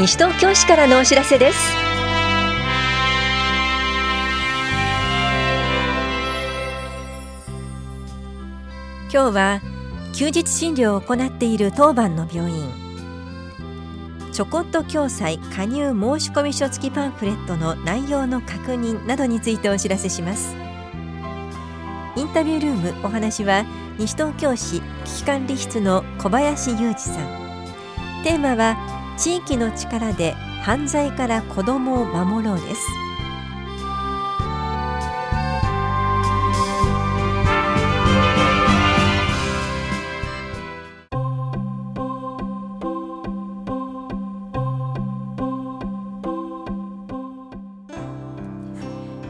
西東京市からのお知らせです。今日は休日診療を行っている当番の病院。ちょこっと共済加入申込書付きパンフレットの内容の確認などについてお知らせします。インタビュールームお話は西東京市危機管理室の小林裕二さん。テーマは地域の力で犯罪から子どもを守ろうです。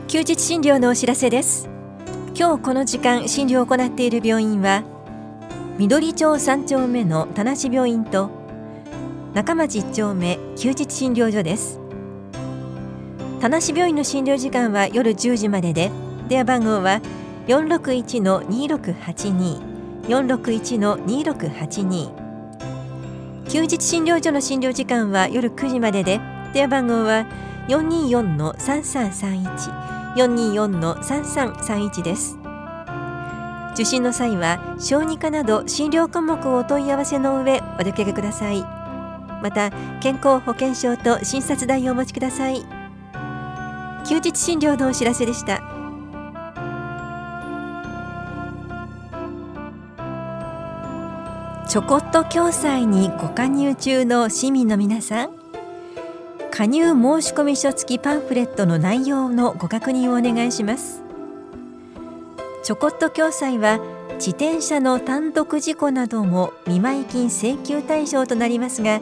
休日診療のお知らせです。今日この時間診療を行っている病院は緑町3丁目の田無病院と中町1丁目休日診療所です。田無病院の診療時間は夜10時までで電話番号は461-2682 461-2682休日診療所の診療時間は夜9時までで電話番号は424-3331 424-3331です。受診の際は小児科など診療科目をお問い合わせの上お出かけください。また健康保険証と診察代をお持ちください。休日診療のお知らせでした。ちょこっと共済にご加入中の市民の皆さん加入申込書付きパンフレットの内容のご確認をお願いします。ちょこっと共済は自転車の単独事故なども見舞金請求対象となりますが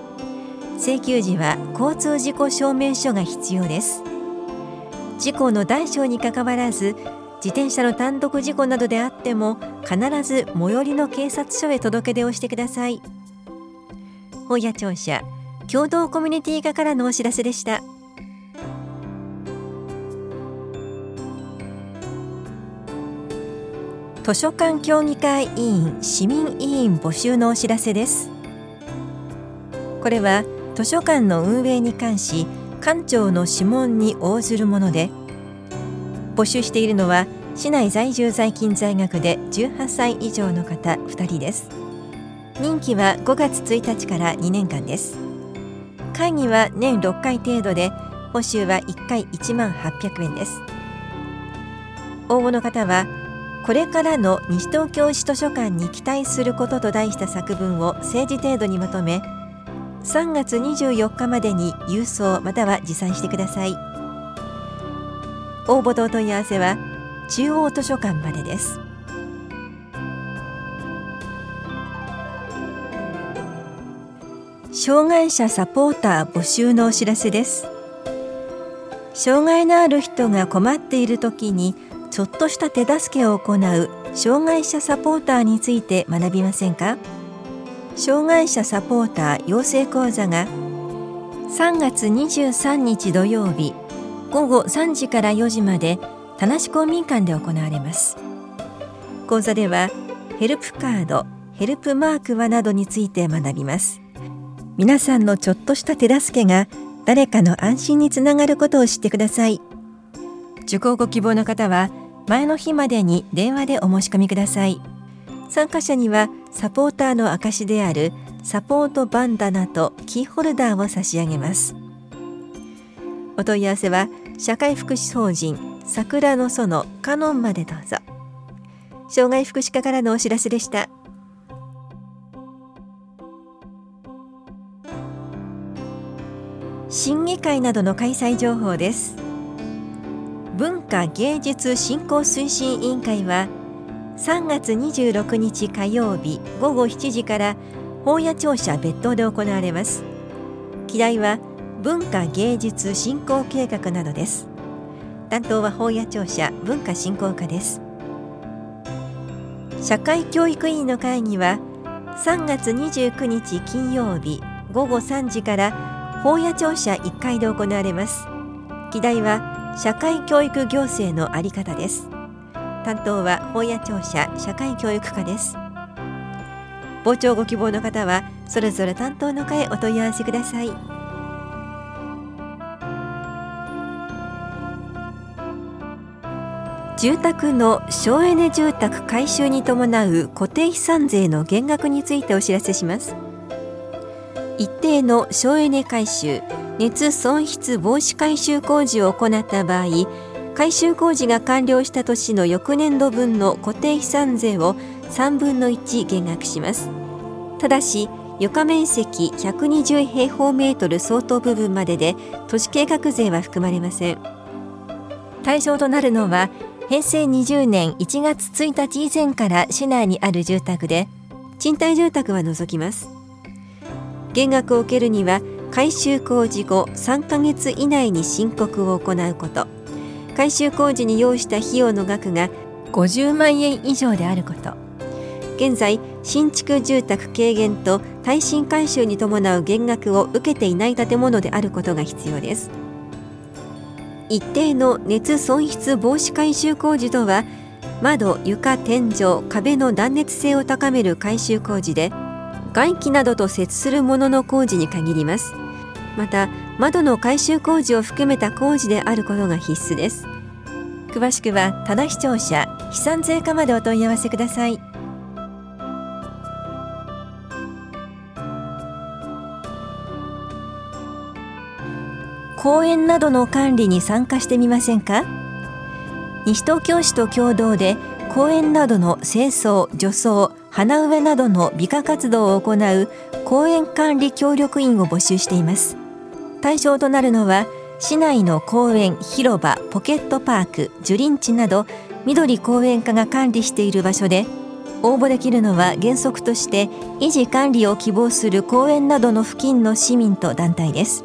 請求時は交通事故証明書が必要です。事故の大小にかかわらず自転車の単独事故などであっても必ず最寄りの警察署へ届け出をしてください。本屋庁舎共同コミュニティ課からのお知らせでした。図書館協議会委員市民委員募集のお知らせです。これは図書館の運営に関し館長の諮問に応ずるもので募集しているのは市内在住在勤在学で18歳以上の方2人です。任期は5月1日から2年間です。会議は年6回程度で報酬は1回1万800円です。応募の方はこれからの西東京市図書館に期待することと題した作文を政治程度にまとめ3月24日までに郵送または持参してください。応募とお問い合わせは中央図書館までです。障害者サポーター募集のお知らせです。障害のある人が困っている時にちょっとした手助けを行う障害者サポーターについて学びませんか？障害者サポーター養成講座が3月23日土曜日午後3時から4時まで田無公民館で行われます。講座ではヘルプカードヘルプマークはなどについて学びます。皆さんのちょっとした手助けが誰かの安心につながることを知ってください。受講ご希望の方は前の日までに電話でお申し込みください。参加者にはサポーターの証であるサポートバンダナとキーホルダーを差し上げます。お問い合わせは社会福祉法人桜の園カノンまでどうぞ。障害福祉課からのお知らせでした。審議会などの開催情報です。文化芸術振興推進委員会は3月26日火曜日午後7時から法屋庁舎別当で行われます。議題は文化芸術振興計画などです。担当は法屋庁舎文化振興課です。社会教育委員の会議は3月29日金曜日午後3時から法屋庁舎1階で行われます。議題は社会教育行政のあり方です。担当は本屋庁舎社会教育課です。傍聴ご希望の方はそれぞれ担当の課へお問い合わせください。住宅の省エネ住宅改修に伴う固定資産税の減額についてお知らせします。一定の省エネ改修熱損失防止改修工事を行った場合改修工事が完了した年の翌年度分の固定資産税を3分の1減額します。ただし床面積120平方メートル相当部分までで都市計画税は含まれません。対象となるのは平成20年1月1日以前から市内にある住宅で賃貸住宅は除きます。減額を受けるには改修工事後3ヶ月以内に申告を行うこと。改修工事に用意した費用の額が50万円以上であること。現在新築住宅軽減と耐震改修に伴う減額を受けていない建物であることが必要です。一定の熱損失防止改修工事とは窓床天井壁の断熱性を高める改修工事で外気などと接するものの工事に限りますまた窓の改修工事を含めた工事であることが必須です。詳しくは棚視聴者飛散税課までお問い合わせください。公園などの管理に参加してみませんか？西東京市と共同で公園などの清掃除草花植えなどの美化活動を行う公園管理協力員を募集しています。対象となるのは市内の公園広場ポケットパーク樹林地など緑公園課が管理している場所で応募できるのは原則として維持管理を希望する公園などの付近の市民と団体です。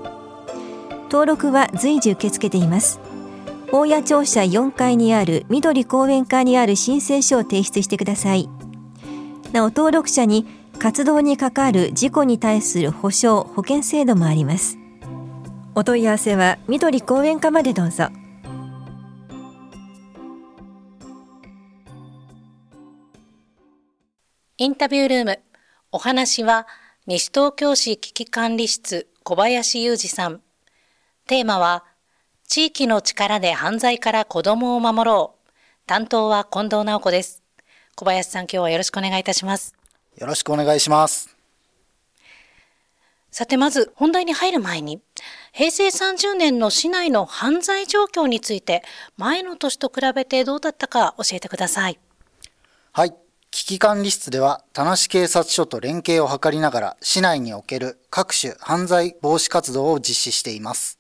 登録は随時受け付けています。大谷庁舎4階にある緑公園課にある申請書を提出してください。なお登録者に活動に関わる事故に対する保障保険制度もあります。お問い合わせは緑公園課までどうぞ。インタビュールーム。お話は西東京市危機管理室小林裕二さん。テーマは地域の力で犯罪から子供を守ろう。担当は近藤直子です。小林さん今日はよろしくお願いいたします。よろしくお願いします。さてまず本題に入る前に平成30年の市内の犯罪状況について前の年と比べてどうだったか教えてください。はい。危機管理室では、田無警察署と連携を図りながら、市内における各種犯罪防止活動を実施しています。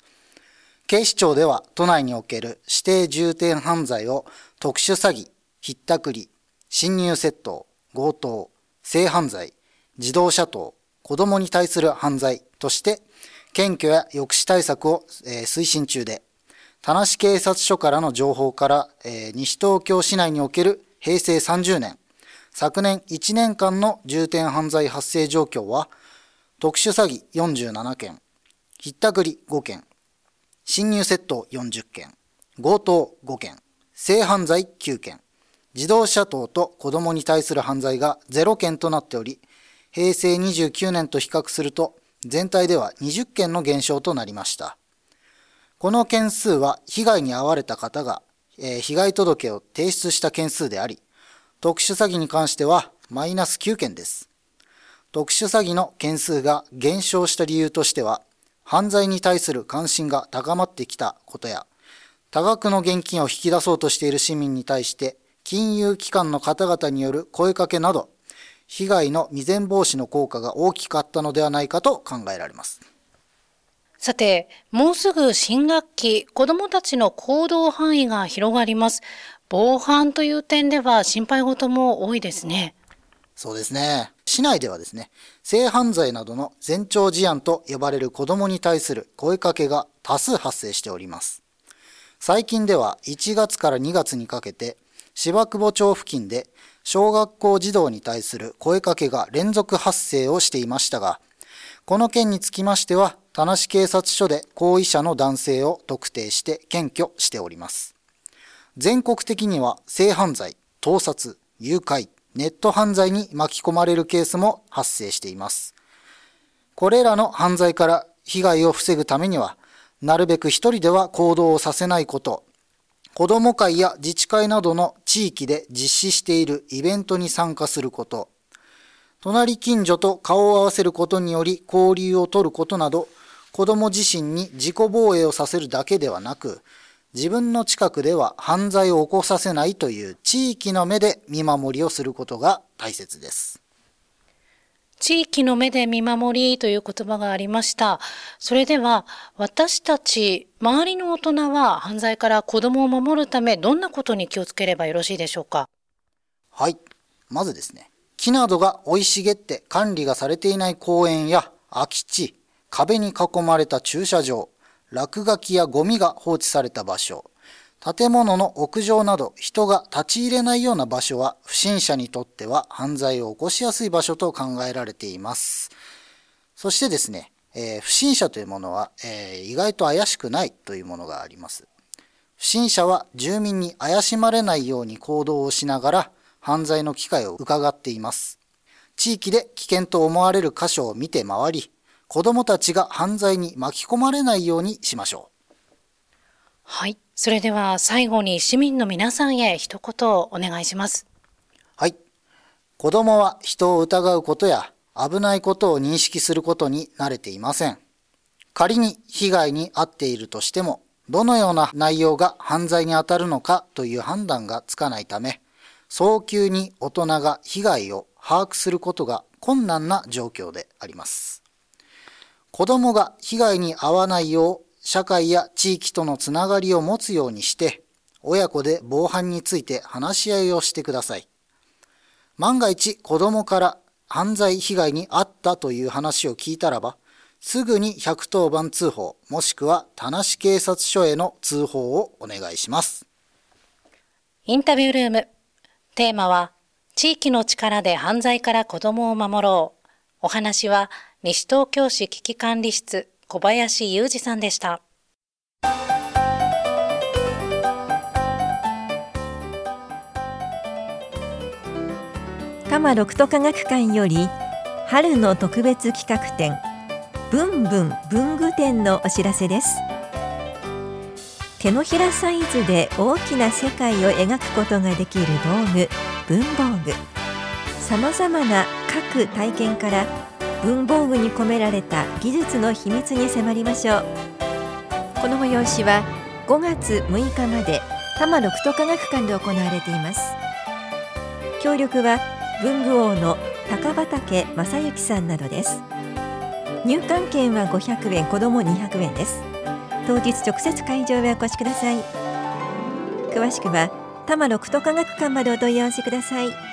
警視庁では、都内における指定重点犯罪を特殊詐欺、ひったくり、侵入窃盗、強盗、性犯罪、自動車盗、子供に対する犯罪として検挙や抑止対策を、えー、推進中で、田無警察署からの情報から、えー、西東京市内における平成30年、昨年1年間の重点犯罪発生状況は、特殊詐欺47件、ひったくり5件、侵入窃盗40件、強盗5件、性犯罪9件、自動車盗と子供に対する犯罪が0件となっており、平成29年と比較すると全体では20件の減少となりました。この件数は被害に遭われた方が、えー、被害届を提出した件数であり、特殊詐欺に関してはマイナス9件です。特殊詐欺の件数が減少した理由としては、犯罪に対する関心が高まってきたことや、多額の現金を引き出そうとしている市民に対して、金融機関の方々による声かけなど、被害の未然防止の効果が大きかったのではないかと考えられます。さて、もうすぐ新学期、子供たちの行動範囲が広がります。防犯という点では心配事も多いですね。そうですね。市内ではですね、性犯罪などの前兆事案と呼ばれる子供に対する声かけが多数発生しております。最近では1月から2月にかけて、芝久保町付近で小学校児童に対する声かけが連続発生をしていましたが、この件につきましては、田無警察署で行為者の男性を特定して検挙しております。全国的には性犯罪、盗撮、誘拐、ネット犯罪に巻き込まれるケースも発生しています。これらの犯罪から被害を防ぐためには、なるべく一人では行動をさせないこと、子ども会や自治会などの地域で実施しているイベントに参加すること、隣近所と顔を合わせることにより交流をとることなど、子供自身に自己防衛をさせるだけではなく、自分の近くでは犯罪を起こさせないという地域の目で見守りをすることが大切です。地域の目で見守りという言葉がありました。それでは私たち周りの大人は犯罪から子供を守るためどんなことに気をつければよろしいでしょうか？はい。まずですね、木などが生い茂って管理がされていない公園や空き地、壁に囲まれた駐車場、落書きやゴミが放置された場所、建物の屋上など人が立ち入れないような場所は不審者にとっては犯罪を起こしやすい場所と考えられています。そしてですね、えー、不審者というものは、えー、意外と怪しくないというものがあります。不審者は住民に怪しまれないように行動をしながら犯罪の機会を伺っています。地域で危険と思われる箇所を見て回り、子供たちが犯罪に巻き込まれないようにしましょう。はい。それでは最後に市民の皆さんへ一言お願いします。はい。子供は人を疑うことや危ないことを認識することに慣れていません。仮に被害に遭っているとしても、どのような内容が犯罪に当たるのかという判断がつかないため、早急に大人が被害を把握することが困難な状況であります。子供が被害に遭わないよう社会や地域とのつながりを持つようにして、親子で防犯について話し合いをしてください。万が一子供から犯罪被害に遭ったという話を聞いたらば、すぐに110番通報、もしくは田無警察署への通報をお願いします。インタビュールーム。テーマは、地域の力で犯罪から子供を守ろう。お話は、西東京市危機管理室小林裕二さんでした。多摩六都科学館より春の特別企画展ブンブン文具展のお知らせです手のひらサイズで大きな世界を描くことができる道具文房具さまざまな各体験から文房具に込められた技術の秘密に迫りましょう。この催しは5月6日まで多摩六都科学館で行われています。協力は文具王の高畑正幸さんなどです。入館券は500円子ども200円です。当日直接会場へお越しください。詳しくは多摩六都科学館までお問い合わせください。